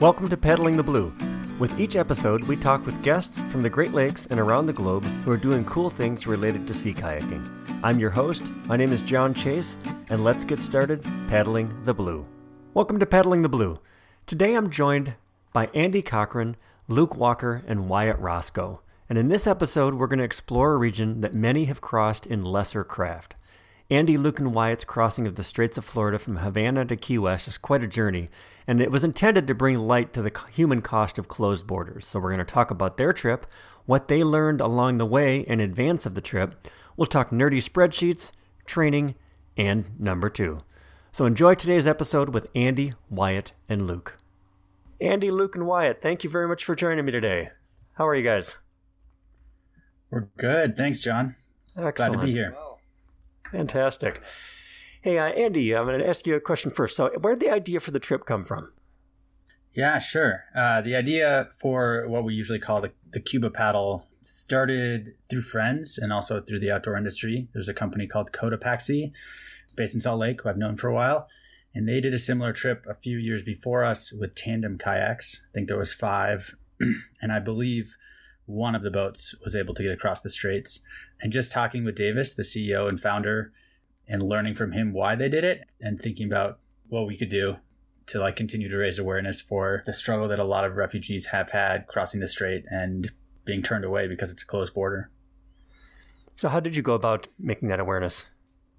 Welcome to Paddling the Blue. With each episode, we talk with guests from the Great Lakes and around the globe who are doing cool things related to sea kayaking. I'm your host. My name is John Chase, and let's get started paddling the blue. Welcome to Paddling the Blue. Today I'm joined by Andy Cochran, Luke Walker, and Wyatt Roscoe. And in this episode, we're going to explore a region that many have crossed in lesser craft. Andy, Luke, and Wyatt's crossing of the Straits of Florida from Havana to Key West is quite a journey, and it was intended to bring light to the human cost of closed borders. So we're going to talk about their trip, what they learned along the way in advance of the trip. We'll talk nerdy spreadsheets, training, and number two. So enjoy today's episode with Andy, Wyatt, and Luke. Andy, Luke, and Wyatt, thank you very much for joining me today. How are you guys? We're good. Thanks, John. Excellent. Glad to be here. Fantastic. Hey, uh, Andy, I'm going to ask you a question first. So, where did the idea for the trip come from? Yeah, sure. Uh, the idea for what we usually call the, the Cuba paddle started through friends and also through the outdoor industry. There's a company called Cotopaxi based in Salt Lake who I've known for a while. And they did a similar trip a few years before us with tandem kayaks. I think there was five. and I believe one of the boats was able to get across the straits. And just talking with Davis, the CEO and founder, and learning from him why they did it and thinking about what we could do to like continue to raise awareness for the struggle that a lot of refugees have had crossing the strait and being turned away because it's a closed border. So how did you go about making that awareness?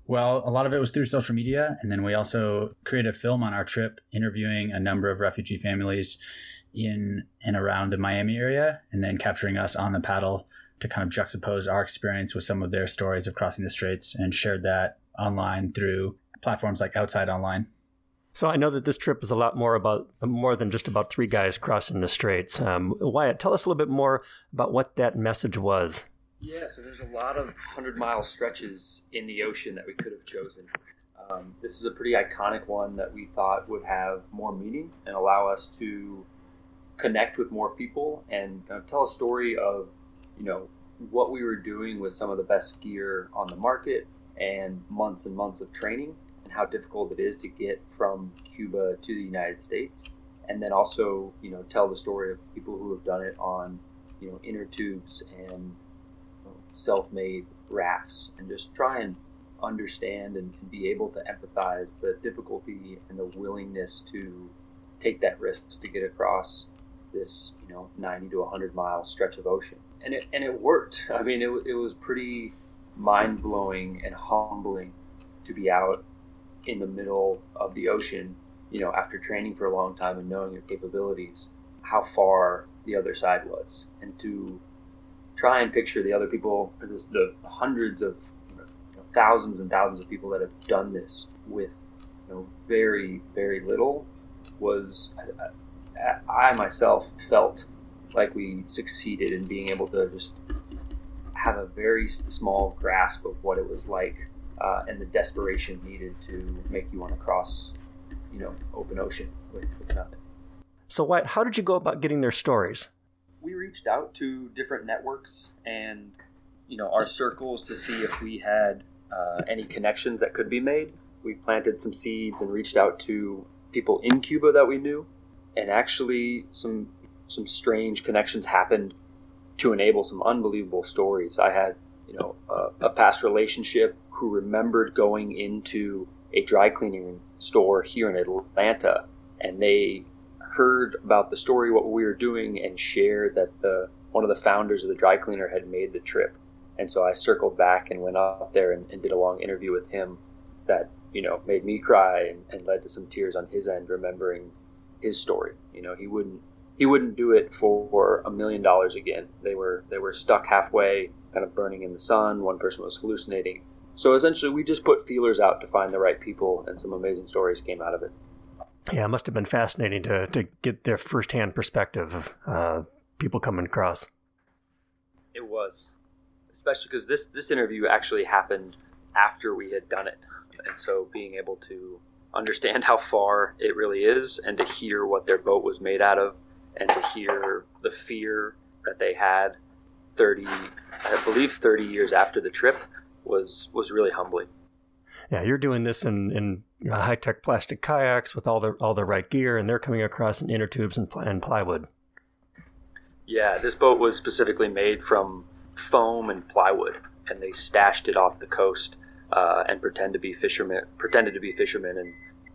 Well, a lot of it was through social media and then we also created a film on our trip interviewing a number of refugee families in and around the Miami area and then capturing us on the paddle to kind of juxtapose our experience with some of their stories of crossing the straits and shared that online through platforms like Outside Online. So I know that this trip is a lot more about more than just about three guys crossing the straits. Um, Wyatt, tell us a little bit more about what that message was. Yeah, so there's a lot of hundred mile stretches in the ocean that we could have chosen. Um, this is a pretty iconic one that we thought would have more meaning and allow us to connect with more people and of tell a story of you know what we were doing with some of the best gear on the market and months and months of training and how difficult it is to get from Cuba to the United States. And then also you know tell the story of people who have done it on you know inner tubes and self-made rafts and just try and understand and, and be able to empathize the difficulty and the willingness to take that risk to get across this you know 90 to 100 mile stretch of ocean. And it and it worked. I mean it, it was pretty mind-blowing and humbling to be out in the middle of the ocean you know after training for a long time and knowing your capabilities how far the other side was. And to try and picture the other people the hundreds of you know, thousands and thousands of people that have done this with you know very very little was I myself felt like we succeeded in being able to just have a very small grasp of what it was like uh, and the desperation needed to make you want to cross, you know, open ocean with, with nothing. So, Wyatt, how did you go about getting their stories? We reached out to different networks and, you know, our circles to see if we had uh, any connections that could be made. We planted some seeds and reached out to people in Cuba that we knew and actually some some strange connections happened to enable some unbelievable stories. I had you know a, a past relationship who remembered going into a dry cleaning store here in Atlanta, and they heard about the story, what we were doing, and shared that the one of the founders of the dry cleaner had made the trip. And so I circled back and went up there and, and did a long interview with him that you know made me cry and, and led to some tears on his end, remembering his story. You know, he wouldn't he wouldn't do it for a million dollars again. They were they were stuck halfway, kind of burning in the sun. One person was hallucinating. So essentially, we just put feelers out to find the right people, and some amazing stories came out of it. Yeah, it must have been fascinating to to get their firsthand perspective of uh, people coming across. It was, especially because this this interview actually happened after we had done it, and so being able to understand how far it really is and to hear what their boat was made out of and to hear the fear that they had 30 i believe 30 years after the trip was was really humbling Yeah, you're doing this in in uh, high tech plastic kayaks with all the all the right gear, and they're coming across in inner tubes and, pl- and plywood. Yeah, this boat was specifically made from foam and plywood, and they stashed it off the coast uh, and pretend to be fishermen, pretended to be fishermen, and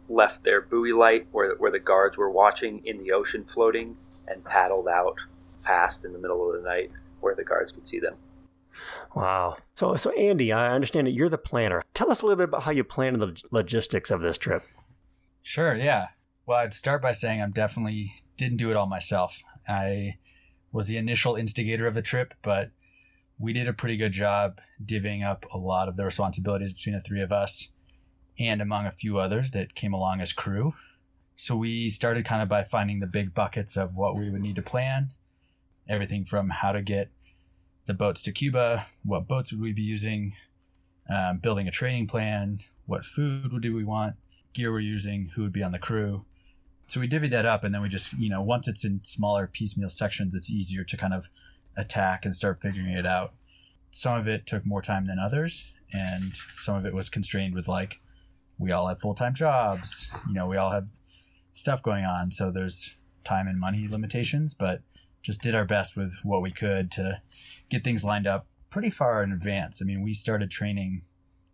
left their buoy light where where the guards were watching in the ocean floating, and paddled out past in the middle of the night where the guards could see them. Wow. So, so Andy, I understand that you're the planner. Tell us a little bit about how you planned the logistics of this trip. Sure. Yeah. Well, I'd start by saying I'm definitely didn't do it all myself. I was the initial instigator of the trip, but we did a pretty good job divvying up a lot of the responsibilities between the three of us and among a few others that came along as crew. So we started kind of by finding the big buckets of what we would need to plan everything from how to get the boats to Cuba, what boats would we be using, um, building a training plan, what food would we want, gear we're using, who would be on the crew. So we divvied that up, and then we just, you know, once it's in smaller piecemeal sections, it's easier to kind of attack and start figuring it out. Some of it took more time than others, and some of it was constrained with like, we all have full time jobs, you know, we all have stuff going on, so there's time and money limitations, but just did our best with what we could to get things lined up pretty far in advance. I mean, we started training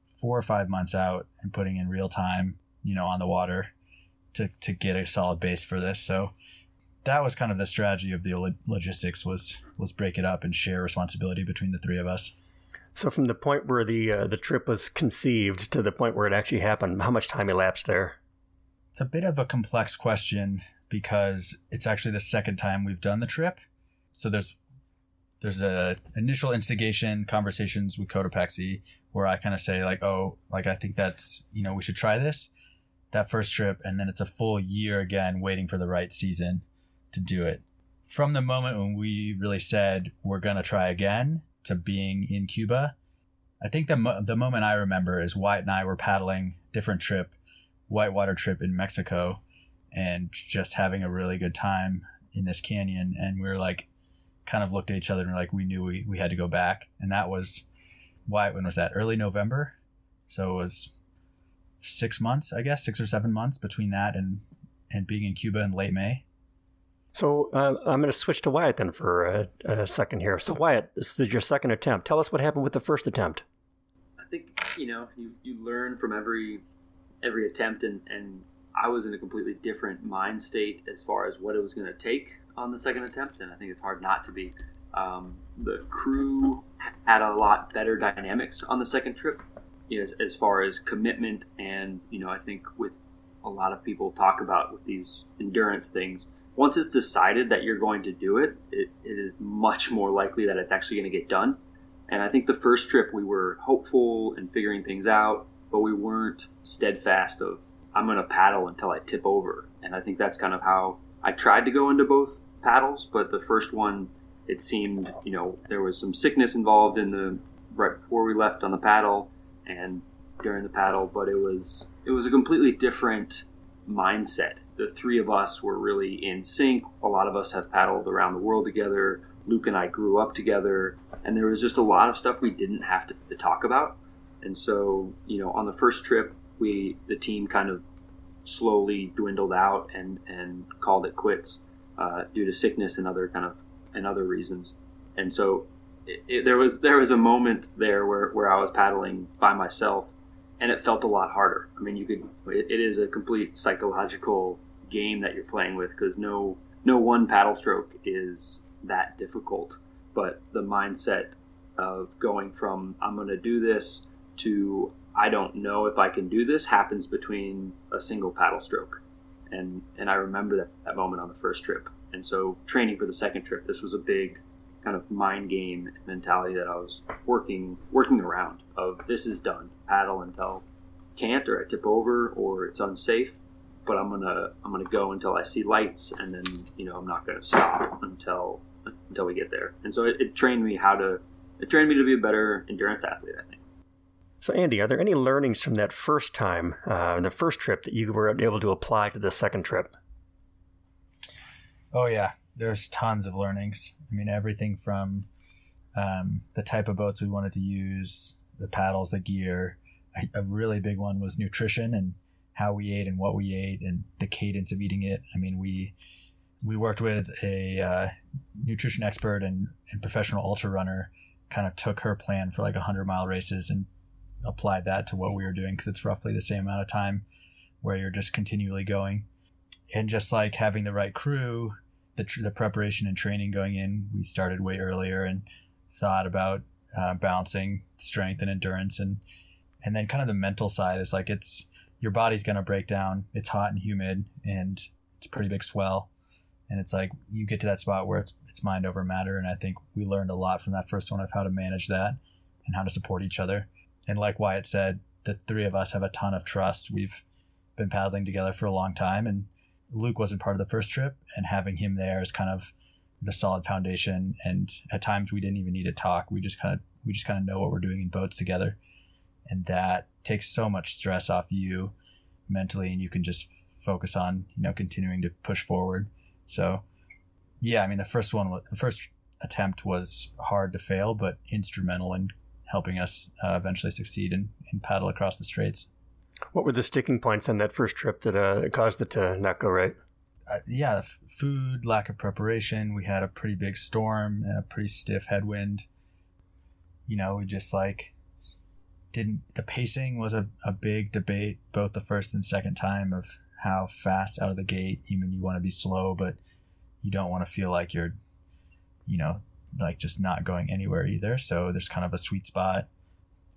four or five months out and putting in real time, you know, on the water to, to get a solid base for this. So that was kind of the strategy of the logistics was was break it up and share responsibility between the three of us. So from the point where the uh, the trip was conceived to the point where it actually happened, how much time elapsed there? It's a bit of a complex question because it's actually the second time we've done the trip. So there's there's a initial instigation conversations with Cotopaxi where I kind of say like, oh, like I think that's you know we should try this that first trip, and then it's a full year again waiting for the right season to do it. From the moment when we really said we're gonna try again to being in Cuba, I think the mo- the moment I remember is Wyatt and I were paddling different trip, whitewater trip in Mexico, and just having a really good time in this canyon. And we were like, kind of looked at each other and like, we knew we, we had to go back. And that was Wyatt. when was that? Early November. So it was six months, I guess, six or seven months between that and, and being in Cuba in late May. So uh, I'm going to switch to Wyatt then for a, a, second here. So Wyatt, this is your second attempt. Tell us what happened with the first attempt. I think you know you, you learn from every every attempt, and, and I was in a completely different mind state as far as what it was going to take on the second attempt, and I think it's hard not to be. Um, the crew had a lot better dynamics on the second trip, as, as far as commitment, and you know, I think with a lot of people talk about with these endurance things, once it's decided that you're going to do it, it, it is much more likely that it's actually going to get done. And I think the first trip we were hopeful and figuring things out, but we weren't steadfast of I'm going to paddle until I tip over. And I think that's kind of how I tried to go into both paddles, but the first one, it seemed, you know, there was some sickness involved in the right before we left on the paddle and during the paddle, but it was it was a completely different mindset. The three of us were really in sync. A lot of us have paddled around the world together. Luke and I grew up together, and there was just a lot of stuff we didn't have to, to talk about. And so, you know, on the first trip, we the team kind of slowly dwindled out and and called it quits uh, due to sickness and other kind of and other reasons. And so it, it, there was there was a moment there where, where I was paddling by myself, and it felt a lot harder. I mean, you could it, it is a complete psychological game that you're playing with because no no one paddle stroke is that difficult, but the mindset of going from I'm going to do this to I don't know if I can do this happens between a single paddle stroke. And, and I remember that, that moment on the first trip. And so training for the second trip, this was a big kind of mind game mentality that I was working working around of this is done. Paddle until can't or I tip over or it's unsafe. But I'm gonna I'm gonna go until I see lights and then you know I'm not gonna stop until until we get there. And so it, it trained me how to it trained me to be a better endurance athlete, I think. So, Andy, are there any learnings from that first time, uh, the first trip, that you were able to apply to the second trip? Oh yeah, there's tons of learnings. I mean, everything from um, the type of boats we wanted to use, the paddles, the gear, a, a really big one was nutrition and how we ate and what we ate and the cadence of eating it. I mean, we we worked with a uh, nutrition expert and, and professional ultra runner. Kind of took her plan for like a hundred mile races and applied that to what we were doing because it's roughly the same amount of time where you're just continually going. And just like having the right crew, the, tr- the preparation and training going in, we started way earlier and thought about uh, balancing strength and endurance and and then kind of the mental side is like it's your body's going to break down. It's hot and humid and it's pretty big swell. And it's like you get to that spot where it's it's mind over matter and i think we learned a lot from that first one of how to manage that and how to support each other. And like wyatt said the three of us have a ton of trust. We've been paddling together for a long time and luke wasn't part of the first trip and having him there is kind of the solid foundation. And at times we didn't even need to talk. We just kind of we just kind of know what we're doing in boats together and that takes so much stress off you mentally and you can just focus on you know continuing to push forward. So yeah i mean the first one the first attempt was hard to fail but instrumental in helping us uh, eventually succeed and, and paddle across the straits. What were the sticking points on that first trip that uh, caused it to not go right? Uh, yeah f- food lack of preparation. We had a pretty big storm and a pretty stiff headwind. You know we just like didn't the pacing was a, a big debate both the first and second time of how fast out of the gate you I mean you want to be slow but you don't want to feel like you're you know like just not going anywhere either. So there's kind of a sweet spot.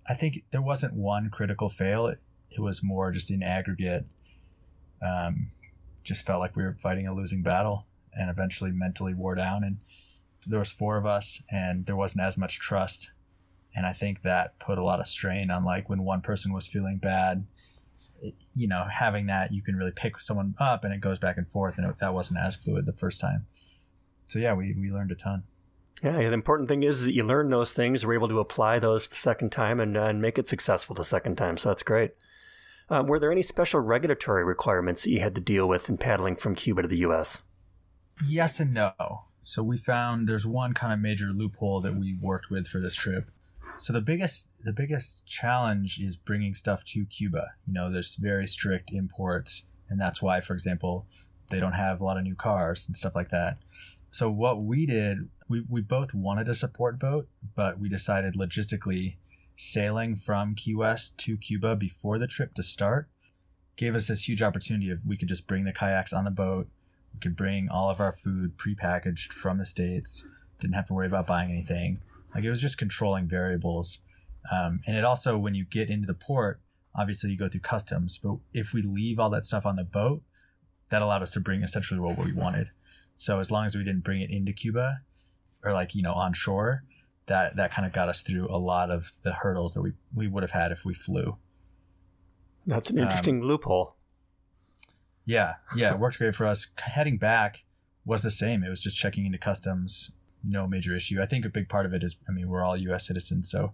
I think there wasn't one critical fail. It, it was more just in aggregate um, just felt like we were fighting a losing battle and eventually mentally wore down. And there was four of us and there wasn't as much trust and I think that put a lot of strain on like when one person was feeling bad, you know, having that you can really pick someone up and it goes back and forth, and it, that wasn't as fluid the first time. So yeah, we we learned a ton. Yeah, the important thing is that you learn those things, we're able to apply those the second time and, uh, and make it successful the second time. So that's great. Um, were there any special regulatory requirements that you had to deal with in paddling from Cuba to the U.S.? Yes and no. So we found there's one kind of major loophole that we worked with for this trip. So the biggest the biggest challenge is bringing stuff to Cuba. You know, there's very strict imports, and that's why, for example, they don't have a lot of new cars and stuff like that. So what we did, we, we both wanted a support boat, but we decided logistically sailing from Key West to Cuba before the trip to start gave us this huge opportunity of we could just bring the kayaks on the boat. We could bring all of our food prepackaged from the States. Didn't have to worry about buying anything. Like it was just controlling variables. Um, and it also, when you get into the port, obviously you go through customs. But if we leave all that stuff on the boat, that allowed us to bring essentially what we wanted. So as long as we didn't bring it into Cuba or like, you know, on shore, that, that kind of got us through a lot of the hurdles that we, we would have had if we flew. That's an interesting um, loophole. Yeah. Yeah. It worked great for us. Heading back was the same. It was just checking into customs, no major issue. I think a big part of it is, I mean, we're all U.S. citizens, so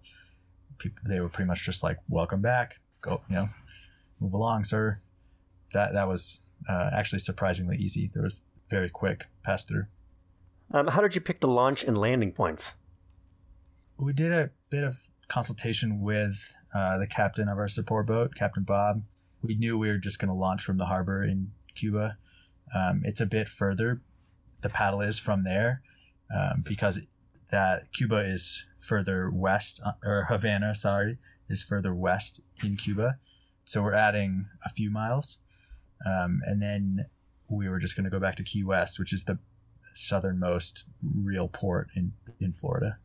people they were pretty much just like, "Welcome back, go, you know, move along, sir." That that was uh, actually surprisingly easy. There was very quick pass through. Um, how did you pick the launch and landing points? We did a bit of consultation with uh, the captain of our support boat, Captain Bob. We knew we were just going to launch from the harbor in Cuba. Um, it's a bit further. The paddle is from there, um, because that Cuba is further west, uh, or Havana, sorry, is further west in Cuba. So we're adding a few miles. Um, and then we were just going to go back to Key West, which is the southernmost real port in, in Florida.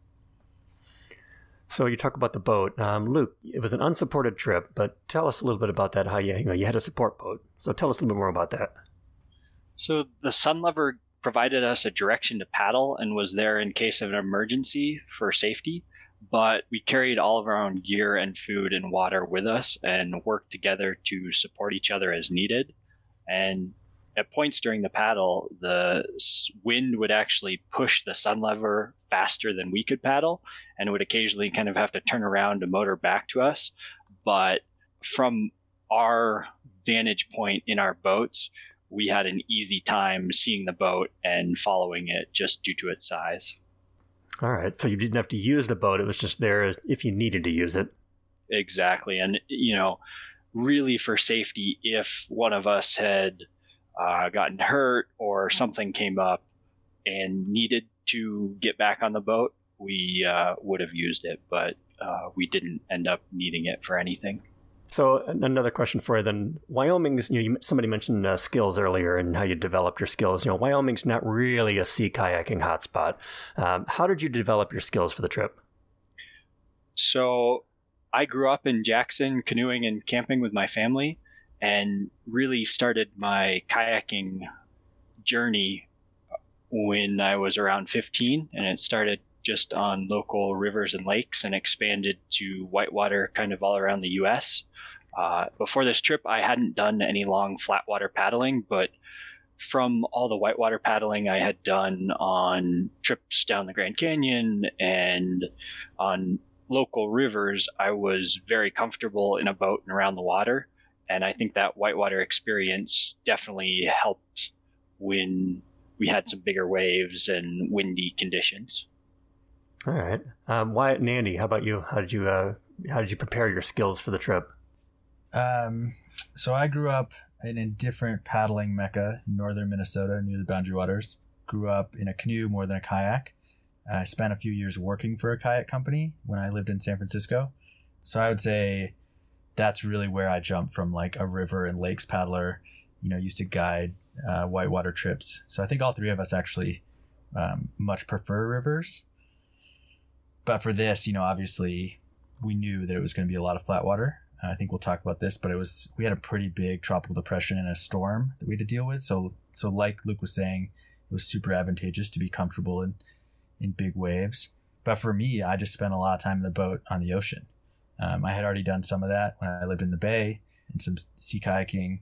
So you talk about the boat, um, Luke. It was an unsupported trip, but tell us a little bit about that. How you you know you had a support boat. So tell us a little bit more about that. So the Sunlover provided us a direction to paddle and was there in case of an emergency for safety. But we carried all of our own gear and food and water with us and worked together to support each other as needed. And at points during the paddle, the wind would actually push the Sun Lover faster than we could paddle and would occasionally kind of have to turn around to motor back to us. But from our vantage point in our boats, we had an easy time seeing the boat and following it just due to its size. All right. So you didn't have to use the boat. It was just there if you needed to use it. exactly. And, you know, really for safety, if one of us had uh, gotten hurt or something came up and needed to get back on the boat, we uh, would have used it, but uh, we didn't end up needing it for anything. So another question for you then: Wyoming's, you know, somebody mentioned uh, skills earlier and how you developed your skills. You know, Wyoming's not really a sea kayaking hotspot. Um, how did you develop your skills for the trip? So I grew up in Jackson, canoeing and camping with my family, and really started my kayaking journey when I was around 15, and it started just on local rivers and lakes and expanded to whitewater kind of all around the US. Uh, before this trip, I hadn't done any long flatwater paddling, but from all the whitewater paddling I had done on trips down the Grand Canyon and on local rivers, I was very comfortable in a boat and around the water. And I think that whitewater experience definitely helped when we had some bigger waves and windy conditions. All right, um, Wyatt and Andy, how about you? How did you uh, how did you prepare your skills for the trip? Um, so I grew up in a different paddling mecca in northern Minnesota near the Boundary Waters. Grew up in a canoe more than a kayak. I spent a few years working for a kayak company when I lived in San Francisco. So I would say that's really where I jumped from like a river and lakes paddler. You know, used to guide uh, whitewater trips. So I think all three of us actually um, much prefer rivers but for this, you know, obviously we knew that it was going to be a lot of flat water. I think we'll talk about this, but it was we had a pretty big tropical depression and a storm that we had to deal with. So so like Luke was saying, it was super advantageous to be comfortable in in big waves. But for me, I just spent a lot of time in the boat on the ocean. Um, I had already done some of that when I lived in the bay and some sea kayaking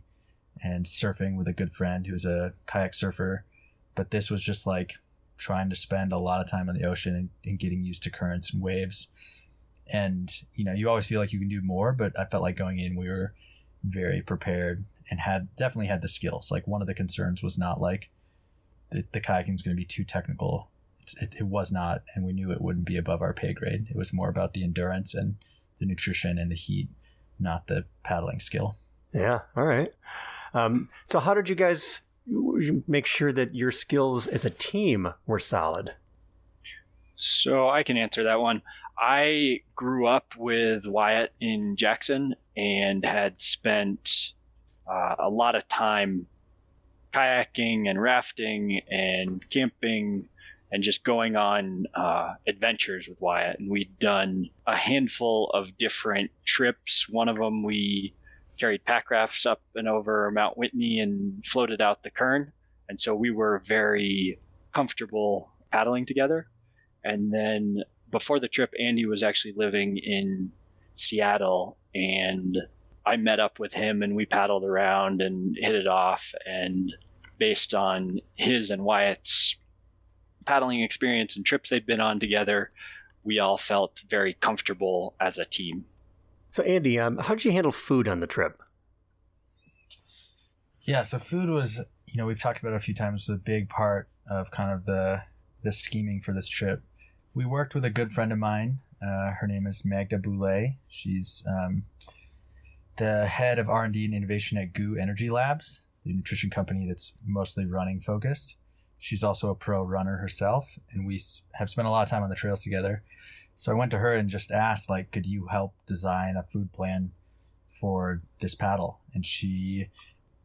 and surfing with a good friend who's a kayak surfer. But this was just like trying to spend a lot of time on the ocean and, and getting used to currents and waves. And, you know, you always feel like you can do more, but I felt like going in, we were very prepared and had definitely had the skills. Like one of the concerns was not like the, the kayaking is going to be too technical. It, it, was not, and we knew it wouldn't be above our pay grade. It was more about the endurance and the nutrition and the heat, not the paddling skill. Yeah. All right. Um, so, how did you guys make sure that your skills as a team were solid? So I can answer that one. I grew up with Wyatt in Jackson and had spent uh, a lot of time kayaking and rafting and camping and just going on uh, adventures with Wyatt. And we'd done a handful of different trips. One of them we carried pack rafts up and over Mount Whitney and floated out the Kern. And so we were very comfortable paddling together. And then before the trip, Andy was actually living in Seattle and I met up with him and we paddled around and hit it off. And based on his and Wyatt's paddling experience and trips they'd been on together, we all felt very comfortable as a team. So, Andy, um, how did you handle food on the trip? Yeah, so food was, you know, we've talked about it a few times, was a big part of kind of the the scheming for this trip. We worked with a good friend of mine. Uh, her name is Magda Boulet. She's um, the head of R&D and innovation at GU Energy Labs, the nutrition company that's mostly running focused. She's also a pro runner herself, and we have spent a lot of time on the trails together. So I went to her and just asked, like, could you help design a food plan for this paddle? And she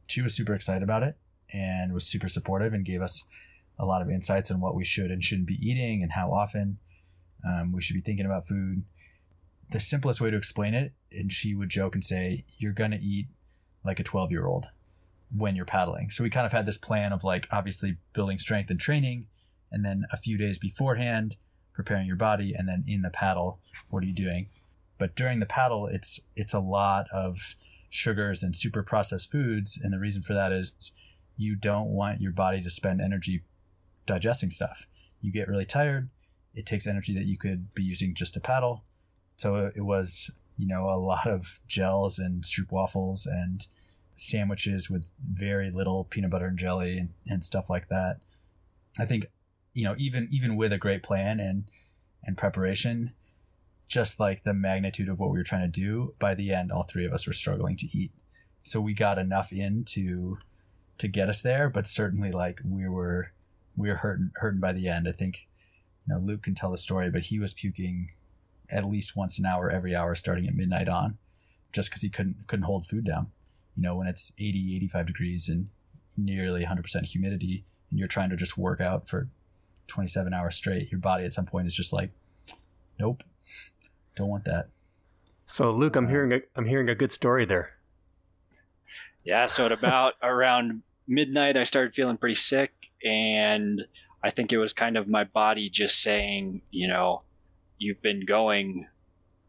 she was super excited about it and was super supportive and gave us a lot of insights on what we should and shouldn't be eating and how often um, we should be thinking about food. The simplest way to explain it, and she would joke and say, "You're gonna eat like a 12 year old when you're paddling." So we kind of had this plan of like obviously building strength and training, and then a few days beforehand preparing your body, and then in the paddle, what are you doing? But during the paddle, it's it's a lot of sugars and super processed foods, and the reason for that is you don't want your body to spend energy digesting stuff. You get really tired. It takes energy that you could be using just to paddle. So it was, you know, a lot of gels and stroopwafels and sandwiches with very little peanut butter and jelly and, and stuff like that. I think you know even even with a great plan and and preparation just like the magnitude of what we were trying to do, by the end, all three of us were struggling to eat. So we got enough in to to get us there, but certainly like we were we were hurting hurting by the end. I think you know Luke can tell the story, but he was puking at least once an hour every hour starting at midnight on, just because he couldn't couldn't hold food down. You know when it's 80, 85 degrees and nearly 100% humidity, and you're trying to just work out for 27 hours straight, your body at some point is just like, nope, don't want that. So Luke, I'm uh, hearing a I'm hearing a good story there. Yeah, so at about around midnight, I started feeling pretty sick, and I think it was kind of my body just saying, you know, you've been going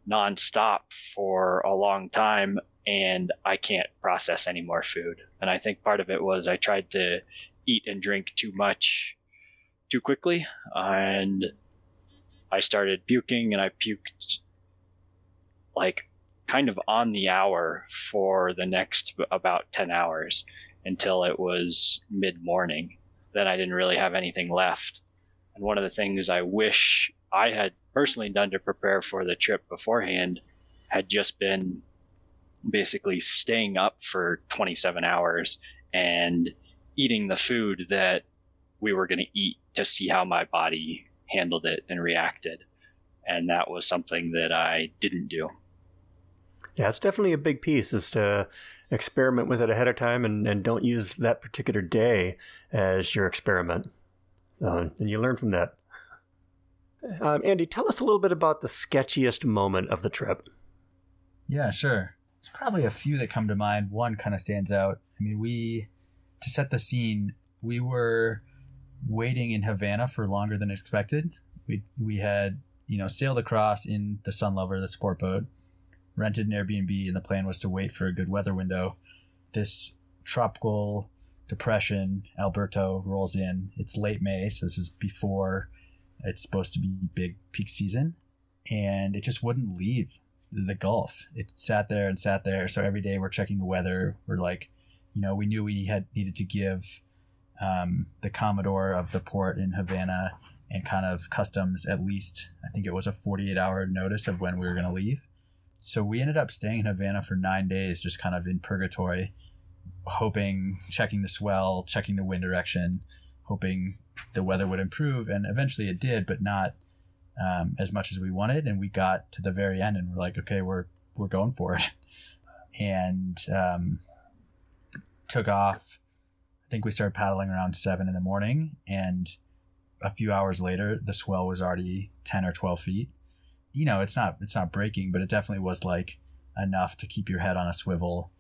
nonstop for a long time, and I can't process any more food. And I think part of it was I tried to eat and drink too much too quickly, and I started puking, and I puked like kind of on the hour for the next about 10 hours until it was mid morning. Then I didn't really have anything left. And one of the things I wish I had personally done to prepare for the trip beforehand had just been basically staying up for 27 hours and eating the food that we were going to eat to see how my body handled it and reacted. And that was something that I didn't do. Yeah, it's definitely a big piece is to experiment with it ahead of time and, and don't use that particular day as your experiment. So, and you learn from that. Um, Andy, tell us a little bit about the sketchiest moment of the trip. Yeah, sure. There's probably a few that come to mind. One kind of stands out. I mean, we, to set the scene, we were waiting in Havana for longer than expected. We, we had, you know, sailed across in the Sun Lover, the support boat rented an Airbnb, and the plan was to wait for a good weather window. This tropical depression, Alberto, rolls in. It's late May, so this is before it's supposed to be big peak season, and it just wouldn't leave the Gulf. It sat there and sat there. So every day we're checking the weather. We're like, you know, we knew we had needed to give um, the Commodore of the port in Havana and kind of customs at least, I think it was a 48 hour notice of when we were going to leave. So we ended up staying in Havana for nine days, just kind of in purgatory, hoping, checking the swell, checking the wind direction, hoping the weather would improve. And eventually it did, but not um, as much as we wanted. And we got to the very end and we're like, okay, we're, we're going for it. And um, took off. I think we started paddling around seven in the morning. And a few hours later, the swell was already 10 or 12 feet you know, it's not it's not breaking, but it definitely was like enough to keep your head on a swivel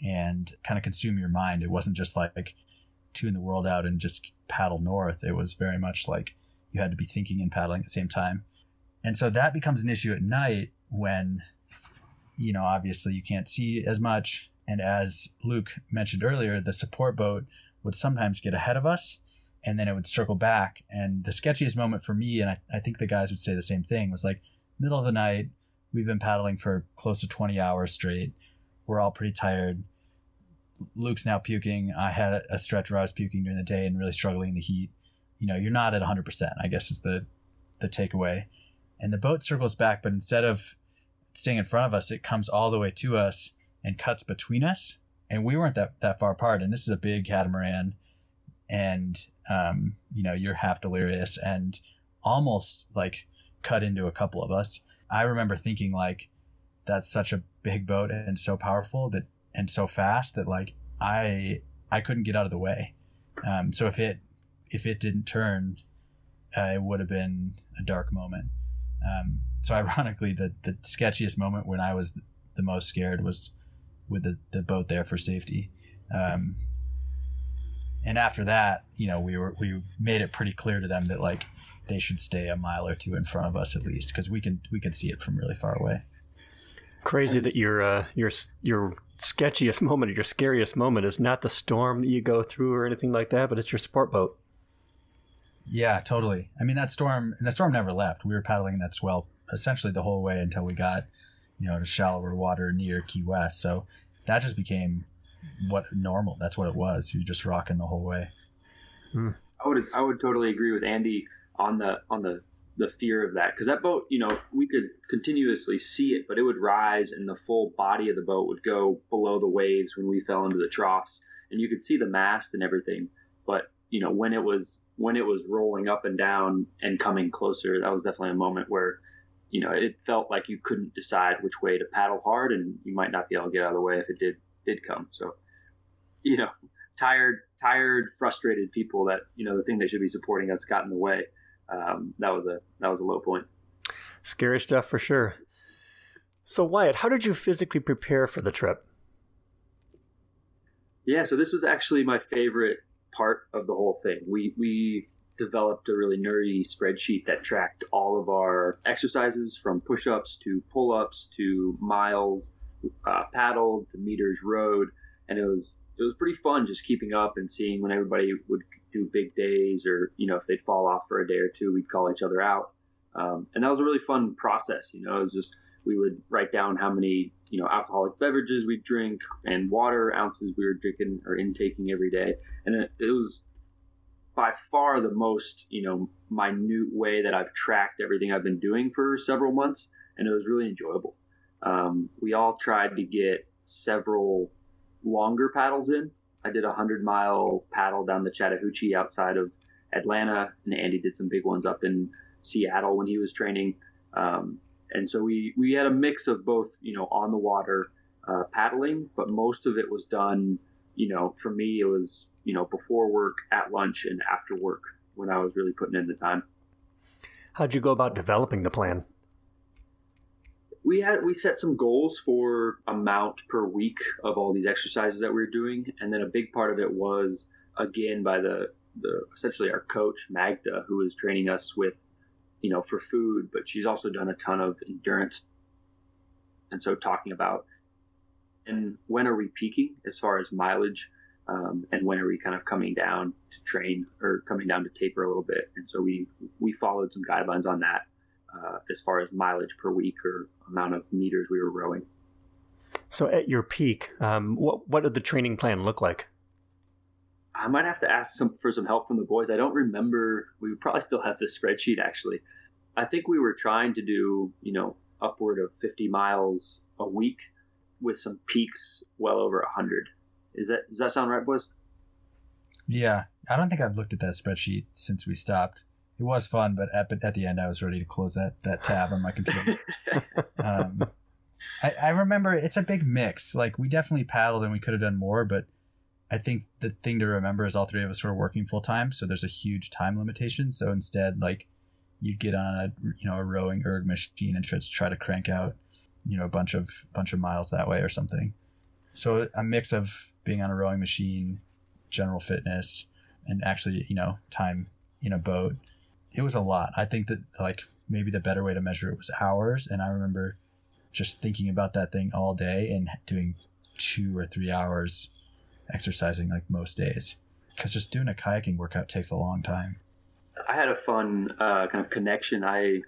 and kind of consume your mind. It wasn't just like tune the world out and just paddle north. It was very much like you had to be thinking and paddling at the same time. And so that becomes an issue at night when, you know, obviously you can't see as much. And as Luke mentioned earlier, the support boat would sometimes get ahead of us and then it would circle back. And the sketchiest moment for me, and I, I think the guys would say the same thing, was like middle of the night. We've been paddling for close to 20 hours straight. We're all pretty tired. Luke's now puking. I had a stretch where I was puking during the day and really struggling in the heat. You know, you're not at 100%, I guess is the, the takeaway. And the boat circles back, but instead of staying in front of us, it comes all the way to us and cuts between us. And we weren't that, that far apart. And this is a big catamaran. And, um, you know, you're half delirious and almost like cut into a couple of us. I remember thinking like that's such a big boat and so powerful that and so fast that like I I couldn't get out of the way. Um, so if it if it didn't turn, uh, it would have been a dark moment. Um, so ironically, the the sketchiest moment when I was the most scared was with the, the boat there for safety. Um, and after that, you know, we were we made it pretty clear to them that like they should stay a mile or two in front of us at least because we can we can see it from really far away. Crazy that your uh, your your sketchiest moment or your scariest moment is not the storm that you go through or anything like that, but it's your sport boat. Yeah, totally. I mean that storm and the storm never left. We were paddling in that swell essentially the whole way until we got, you know, to shallower water near Key West. So that just became what normal. That's what it was. You're just rocking the whole way. Hmm. I would I would totally agree with Andy on the on the the fear of that because that boat, you know, we could continuously see it, but it would rise and the full body of the boat would go below the waves when we fell into the troughs, and you could see the mast and everything. But you know, when it was when it was rolling up and down and coming closer, that was definitely a moment where you know it felt like you couldn't decide which way to paddle hard, and you might not be able to get out of the way if it did did come. So, you know, tired, tired, frustrated people that you know the thing they should be supporting us got in the way um, that was a that was a low point. Scary stuff for sure. So Wyatt, how did you physically prepare for the trip? Yeah, so this was actually my favorite part of the whole thing. We we developed a really nerdy spreadsheet that tracked all of our exercises from push-ups to pull-ups to miles uh, paddled to meters rowed, and it was it was pretty fun just keeping up and seeing when everybody would do big days or you know if they'd fall off for a day or two we'd call each other out. Um, and that was a really fun process you know it was just we would write down how many you know alcoholic beverages we drink and water ounces we were drinking or intaking every day. And it, it was by far the most you know minute way that i've tracked everything i've been doing for several months and it was really enjoyable um, we all tried to get several longer paddles in I did a hundred mile paddle down the Chattahoochee outside of Atlanta, and Andy did some big ones up in Seattle when he was training. Um, and so we we had a mix of both, you know, on the water uh, paddling, but most of it was done, you know, for me it was you know before work, at lunch, and after work when I was really putting in the time. How'd you go about developing the plan? we had we set some goals for amount per week of all these exercises that we were doing, and then a big part of it was again by the the essentially our coach Magda, who is training us with, you know, for food, but she's also done a ton of endurance, and so talking about and when are we peaking as far as mileage, um, and when are we kind of coming down to train or coming down to taper a little bit, and so we we followed some guidelines on that uh, as far as mileage per week or amount of meters we were rowing. So, at your peak, um, what what did the training plan look like? I might have to ask some for some help from the boys. I don't remember. We probably still have the spreadsheet actually. I think we were trying to do you know upward of 50 miles a week with some peaks well over 100. Is that does that sound right, boys? Yeah, I don't think I've looked at that spreadsheet since we stopped it was fun, but at, at the end, I was ready to close that that tab on my computer. um, I, I remember it's a big mix. Like we definitely paddled and we could have done more, but I think the thing to remember is all three of us were working full time, so there's a huge time limitation. So instead, like you'd get on a you know a rowing erg machine and try to crank out you know a bunch of bunch of miles that way or something. So a mix of being on a rowing machine, general fitness, and actually you know time in a boat it was a lot. I think that like maybe the better way to measure it was hours, and I remember just thinking about that thing all day and doing two or three hours exercising like most days because just doing a kayaking workout takes a long time. I had a fun uh, kind of connection. I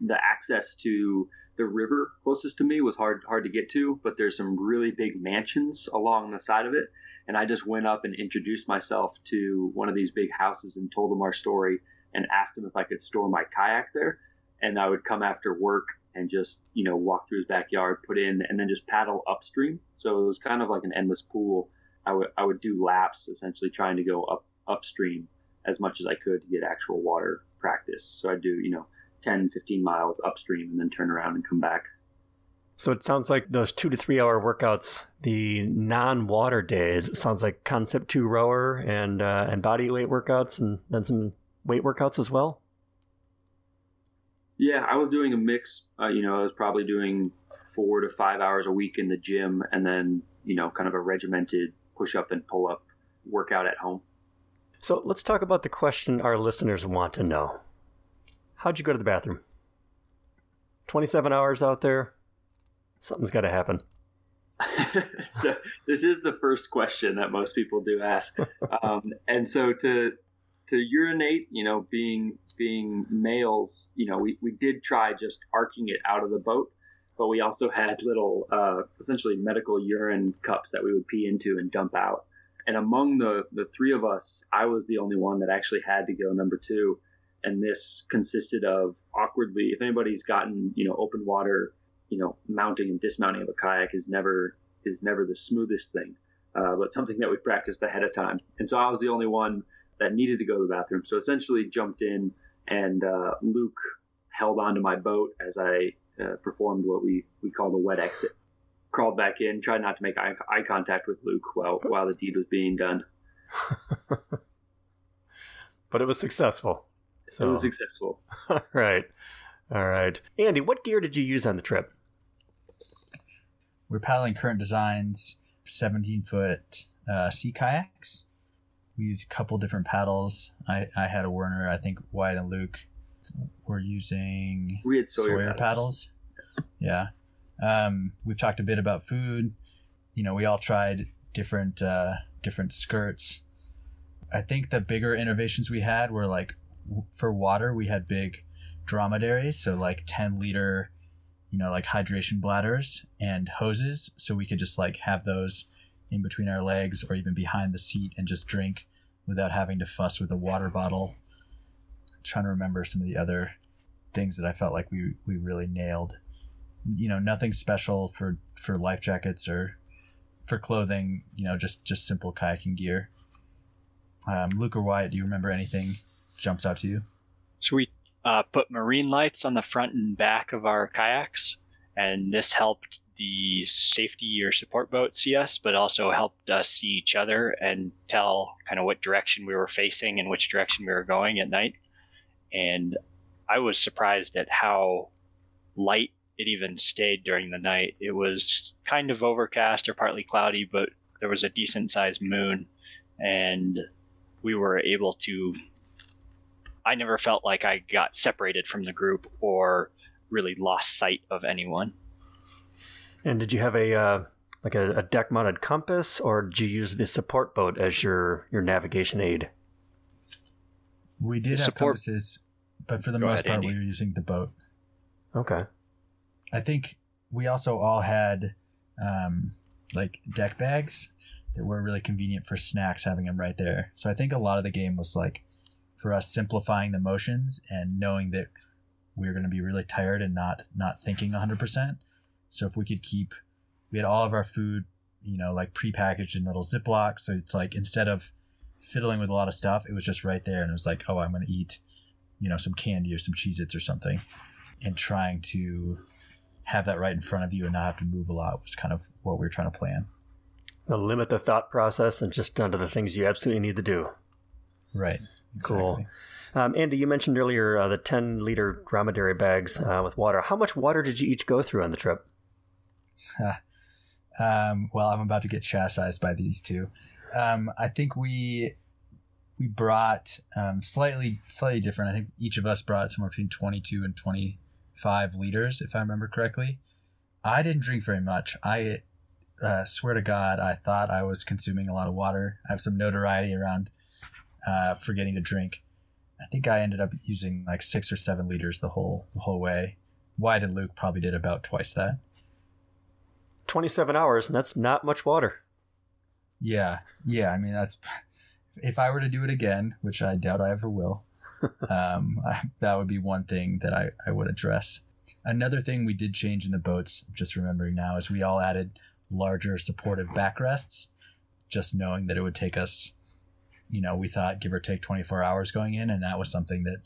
the access to the river closest to me was hard hard to get to, but there's some really big mansions along the side of it. And I just went up and introduced myself to one of these big houses and told them our story and asked him if I could store my kayak there. And I would come after work and just, you know, walk through his backyard, put in, and then just paddle upstream. So it was kind of like an endless pool. I would, I would do laps essentially trying to go up upstream as much as I could to get actual water practice. So I'd do, you know, 10, 15 miles upstream and then turn around and come back. So it sounds like those two to three hour workouts, the non water days, sounds like concept two rower and uh, and body weight workouts, and then some weight workouts as well? Yeah, I was doing a mix. Uh, you know, I was probably doing four to five hours a week in the gym, and then you know, kind of a regimented push up and pull up workout at home. So let's talk about the question our listeners want to know. How'd you go to the bathroom? 27 hours out there? Something's got to happen. so this is the first question that most people do ask. Um, and so to to urinate, you know, being being males, you know, we, we did try just arcing it out of the boat, but we also had little uh, essentially medical urine cups that we would pee into and dump out. And among the the three of us, I was the only one that actually had to go number two. And this consisted of awkwardly. If anybody's gotten you know open water, you know mounting and dismounting of a kayak is never is never the smoothest thing, uh, but something that we practiced ahead of time. And so I was the only one that needed to go to the bathroom. So essentially jumped in, and uh, Luke held onto my boat as I uh, performed what we we call the wet exit. Crawled back in, tried not to make eye, eye contact with Luke while while the deed was being done. but it was successful. So. It was successful. All right. All right. Andy, what gear did you use on the trip? We're paddling current designs, 17 foot uh, sea kayaks. We used a couple different paddles. I, I had a Werner. I think Wyatt and Luke were using we had Sawyer, Sawyer paddles. paddles. Yeah. Um, we've talked a bit about food. You know, we all tried different uh, different skirts. I think the bigger innovations we had were like for water, we had big dromedaries, so like 10 liter, you know, like hydration bladders and hoses. So we could just like have those in between our legs or even behind the seat and just drink without having to fuss with a water bottle. I'm trying to remember some of the other things that I felt like we, we really nailed. You know, nothing special for, for life jackets or for clothing, you know, just, just simple kayaking gear. Um, Luke or Wyatt, do you remember anything jumps out to you? So we uh, put marine lights on the front and back of our kayaks, and this helped the safety or support boat see us, but also helped us see each other and tell kind of what direction we were facing and which direction we were going at night. And I was surprised at how light it even stayed during the night. It was kind of overcast or partly cloudy, but there was a decent sized moon, and we were able to I never felt like I got separated from the group or really lost sight of anyone. And did you have a uh, like a, a deck mounted compass, or did you use the support boat as your your navigation aid? We did the have support... compasses, but for the Go most ahead, part, Andy. we were using the boat. Okay. I think we also all had um, like deck bags that were really convenient for snacks, having them right there. So I think a lot of the game was like for us simplifying the motions and knowing that we are going to be really tired and not not thinking 100%. So if we could keep, we had all of our food, you know, like prepackaged in little Ziplocs. So it's like instead of fiddling with a lot of stuff, it was just right there, and it was like, oh, I'm going to eat, you know, some candy or some Cheez-Its or something, and trying to have that right in front of you and not have to move a lot was kind of what we were trying to plan. limit the thought process and just down to the things you absolutely need to do. Right. Cool. Um, Andy, you mentioned earlier uh, the 10 liter dromedary bags uh, with water. How much water did you each go through on the trip? um, well, I'm about to get chastised by these two. Um, I think we we brought um, slightly slightly different. I think each of us brought somewhere between 22 and 25 liters, if I remember correctly. I didn't drink very much. I uh, swear to God, I thought I was consuming a lot of water. I have some notoriety around uh, forgetting to drink. I think I ended up using like six or seven liters the whole the whole way. Wyatt and Luke probably did about twice that. Twenty-seven hours, and that's not much water. Yeah, yeah. I mean, that's if I were to do it again, which I doubt I ever will. um, I, that would be one thing that I, I would address. Another thing we did change in the boats, just remembering now, is we all added larger supportive backrests, just knowing that it would take us you know, we thought give or take 24 hours going in, and that was something that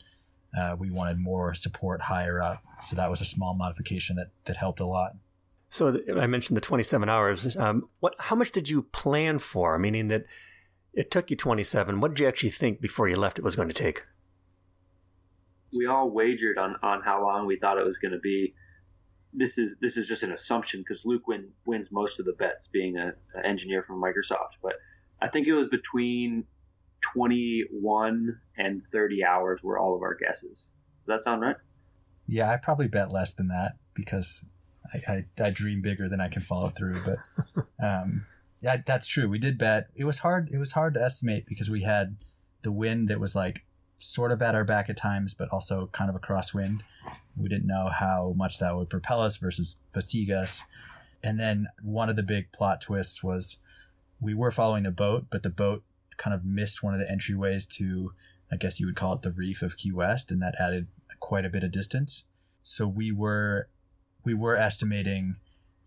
uh, we wanted more support higher up. So that was a small modification that that helped a lot. So th- I mentioned the 27 hours. Um, what? How much did you plan for? Meaning that it took you 27. What did you actually think before you left it was going to take? We all wagered on on how long we thought it was going to be. This is this is just an assumption because Luke win, wins most of the bets, being an engineer from Microsoft. But I think it was between 21 and 30 hours were all of our guesses. Does that sound right? Yeah, I probably bet less than that because I, I, I dream bigger than I can follow through. But um, yeah, that's true. We did bet. It was hard. It was hard to estimate because we had the wind that was like sort of at our back at times, but also kind of a crosswind. We didn't know how much that would propel us versus fatigue us. And then one of the big plot twists was we were following a boat, but the boat kind of missed one of the entryways to I guess you would call it the reef of Key West, and that added quite a bit of distance. So we were we were estimating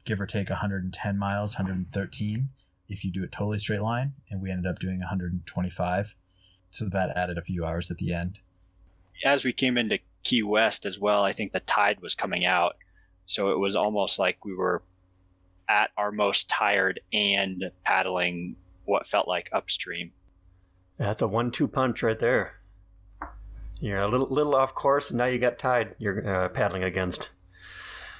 give or take 110 miles, 113 if you do it totally straight line, and we ended up doing 125. So that added a few hours at the end. As we came into Key West as well, I think the tide was coming out. So it was almost like we were at our most tired and paddling what felt like upstream. That's a one-two punch right there. You're a little little off course, and now you got tide you're uh, paddling against.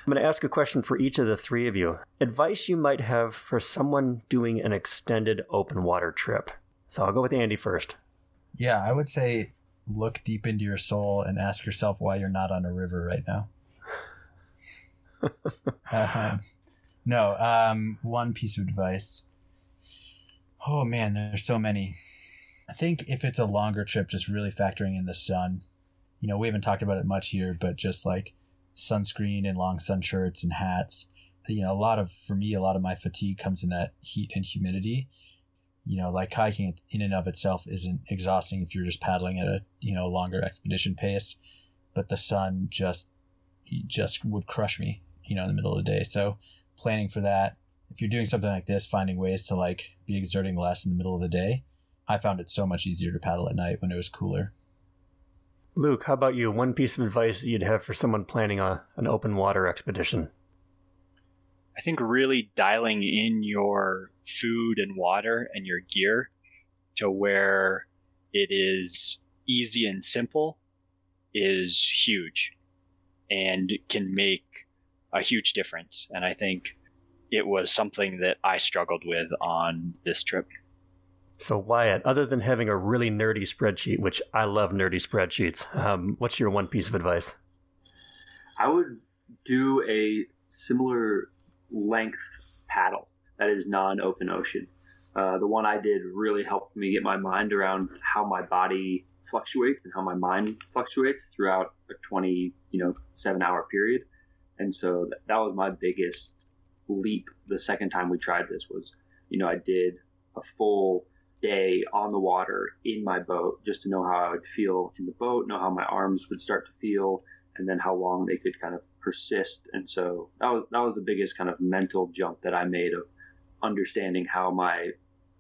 I'm going to ask a question for each of the three of you. Advice you might have for someone doing an extended open water trip. So I'll go with Andy first. Yeah, I would say look deep into your soul and ask yourself why you're not on a river right now. uh, no, um, one piece of advice. Oh man, there's so many. I think if it's a longer trip, just really factoring in the sun. You know, we haven't talked about it much here, but just like sunscreen and long sun shirts and hats. You know, a lot of, for me, a lot of my fatigue comes in that heat and humidity. You know, like hiking in and of itself isn't exhausting if you're just paddling at a, you know, longer expedition pace, but the sun just, just would crush me, you know, in the middle of the day. So planning for that, if you're doing something like this, finding ways to like be exerting less in the middle of the day, I found it so much easier to paddle at night when it was cooler. Luke, how about you? One piece of advice that you'd have for someone planning a, an open water expedition? I think really dialing in your food and water and your gear to where it is easy and simple is huge and can make a huge difference. And I think it was something that I struggled with on this trip. So, Wyatt, other than having a really nerdy spreadsheet, which I love nerdy spreadsheets, um, what's your one piece of advice? I would do a similar length paddle that is non open ocean. Uh, the one I did really helped me get my mind around how my body fluctuates and how my mind fluctuates throughout a 20, you know, seven hour period. And so that, that was my biggest leap the second time we tried this was, you know, I did a full day on the water in my boat just to know how I would feel in the boat, know how my arms would start to feel, and then how long they could kind of persist. And so that was that was the biggest kind of mental jump that I made of understanding how my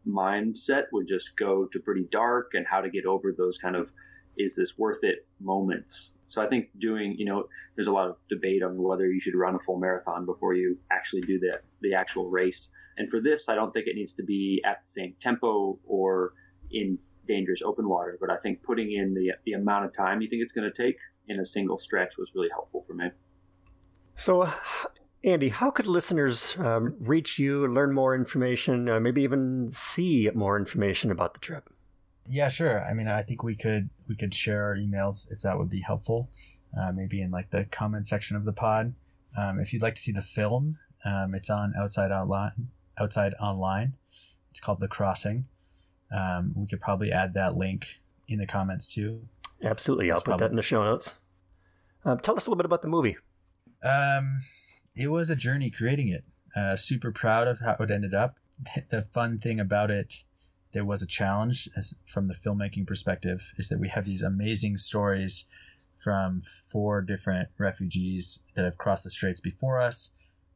mindset would just go to pretty dark and how to get over those kind of is this worth it moments. So I think doing, you know, there's a lot of debate on whether you should run a full marathon before you actually do the the actual race. And for this, I don't think it needs to be at the same tempo or in dangerous open water, but I think putting in the, the amount of time you think it's going to take in a single stretch was really helpful for me. So, Andy, how could listeners um, reach you, learn more information, uh, maybe even see more information about the trip? Yeah, sure. I mean, I think we could we could share our emails if that would be helpful. Uh, maybe in like the comment section of the pod. Um, if you'd like to see the film, um, it's on Outside Outline outside online. It's called The Crossing. Um, we could probably add that link in the comments too. Absolutely. I'll put probably... that in the show notes. Um, tell us a little bit about the movie. Um, it was a journey creating it. Uh, super proud of how it ended up. The fun thing about it, there was a challenge as, from the filmmaking perspective, is that we have these amazing stories from four different refugees that have crossed the straits before us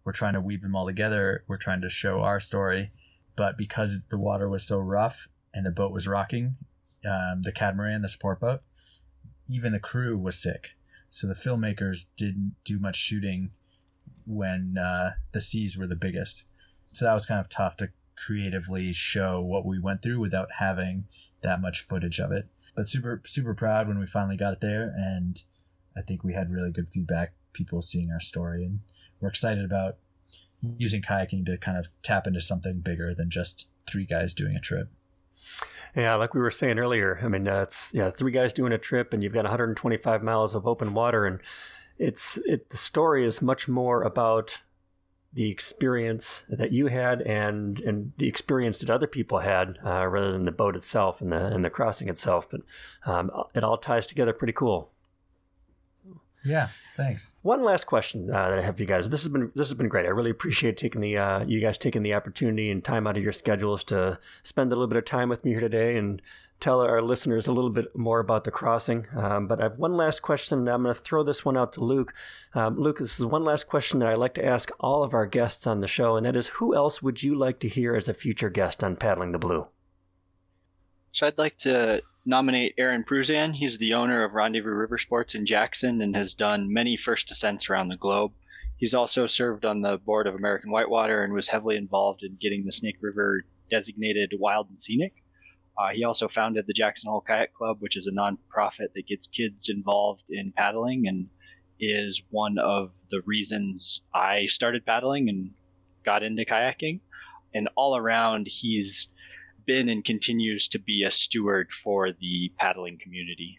we're trying to weave them all together. We're trying to show our story. But because the water was so rough and the boat was rocking, um, the catamaran, the support boat, even the crew was sick. So the filmmakers didn't do much shooting when uh, the seas were the biggest. So that was kind of tough to creatively show what we went through without having that much footage of it. But super super proud when we finally got it there, and I think we had really good feedback. People seeing our story and we're excited about using kayaking to kind of tap into something bigger than just three guys doing a trip. Yeah, like we were saying earlier, I mean, uh, it's yeah, three guys doing a trip, and you've got 125 miles of open water, and it's it. The story is much more about the experience that you had and and the experience that other people had, uh, rather than the boat itself and the and the crossing itself. But um, it all ties together pretty cool. Yeah, thanks. One last question uh, that I have for you guys. This has been this has been great. I really appreciate taking the uh, you guys taking the opportunity and time out of your schedules to spend a little bit of time with me here today and tell our listeners a little bit more about the crossing. Um, but I have one last question. And I'm going to throw this one out to Luke. Um, Luke, this is one last question that I like to ask all of our guests on the show, and that is who else would you like to hear as a future guest on Paddling the Blue? So I'd like to nominate Aaron Pruzan. He's the owner of Rendezvous River Sports in Jackson and has done many first ascents around the globe. He's also served on the board of American Whitewater and was heavily involved in getting the Snake River designated wild and scenic. Uh, he also founded the Jackson Hole Kayak Club, which is a nonprofit that gets kids involved in paddling and is one of the reasons I started paddling and got into kayaking. And all around, he's been and continues to be a steward for the paddling community.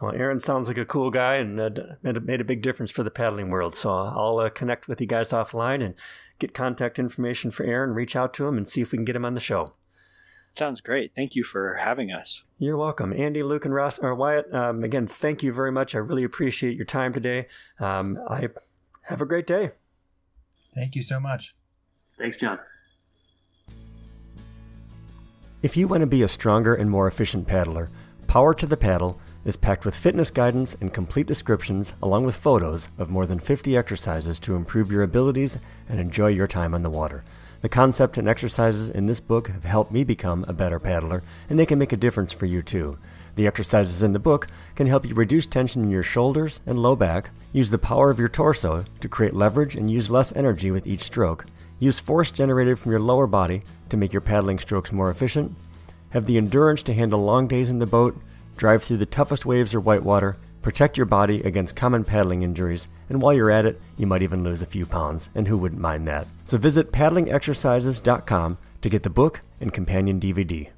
Well, Aaron sounds like a cool guy and uh, made a big difference for the paddling world. So I'll uh, connect with you guys offline and get contact information for Aaron, reach out to him, and see if we can get him on the show. Sounds great. Thank you for having us. You're welcome. Andy, Luke, and Ross, or Wyatt, um, again, thank you very much. I really appreciate your time today. Um, I have a great day. Thank you so much. Thanks, John. If you want to be a stronger and more efficient paddler, Power to the Paddle is packed with fitness guidance and complete descriptions, along with photos of more than 50 exercises to improve your abilities and enjoy your time on the water. The concept and exercises in this book have helped me become a better paddler, and they can make a difference for you too. The exercises in the book can help you reduce tension in your shoulders and low back, use the power of your torso to create leverage and use less energy with each stroke, use force generated from your lower body to make your paddling strokes more efficient, have the endurance to handle long days in the boat, drive through the toughest waves or whitewater, protect your body against common paddling injuries, and while you're at it, you might even lose a few pounds, and who wouldn't mind that? So visit paddlingexercises.com to get the book and companion DVD.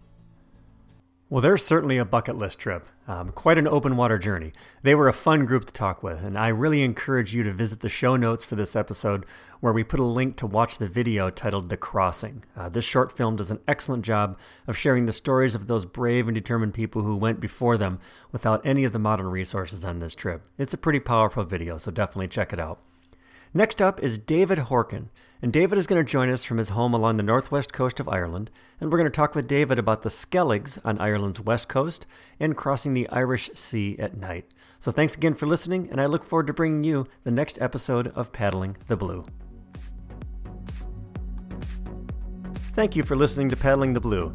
Well, there's certainly a bucket list trip. Um, quite an open water journey. They were a fun group to talk with, and I really encourage you to visit the show notes for this episode where we put a link to watch the video titled The Crossing. Uh, this short film does an excellent job of sharing the stories of those brave and determined people who went before them without any of the modern resources on this trip. It's a pretty powerful video, so definitely check it out. Next up is David Horkin, and David is going to join us from his home along the northwest coast of Ireland, and we're going to talk with David about the Skelligs on Ireland's west coast and crossing the Irish Sea at night. So thanks again for listening, and I look forward to bringing you the next episode of Paddling the Blue. Thank you for listening to Paddling the Blue.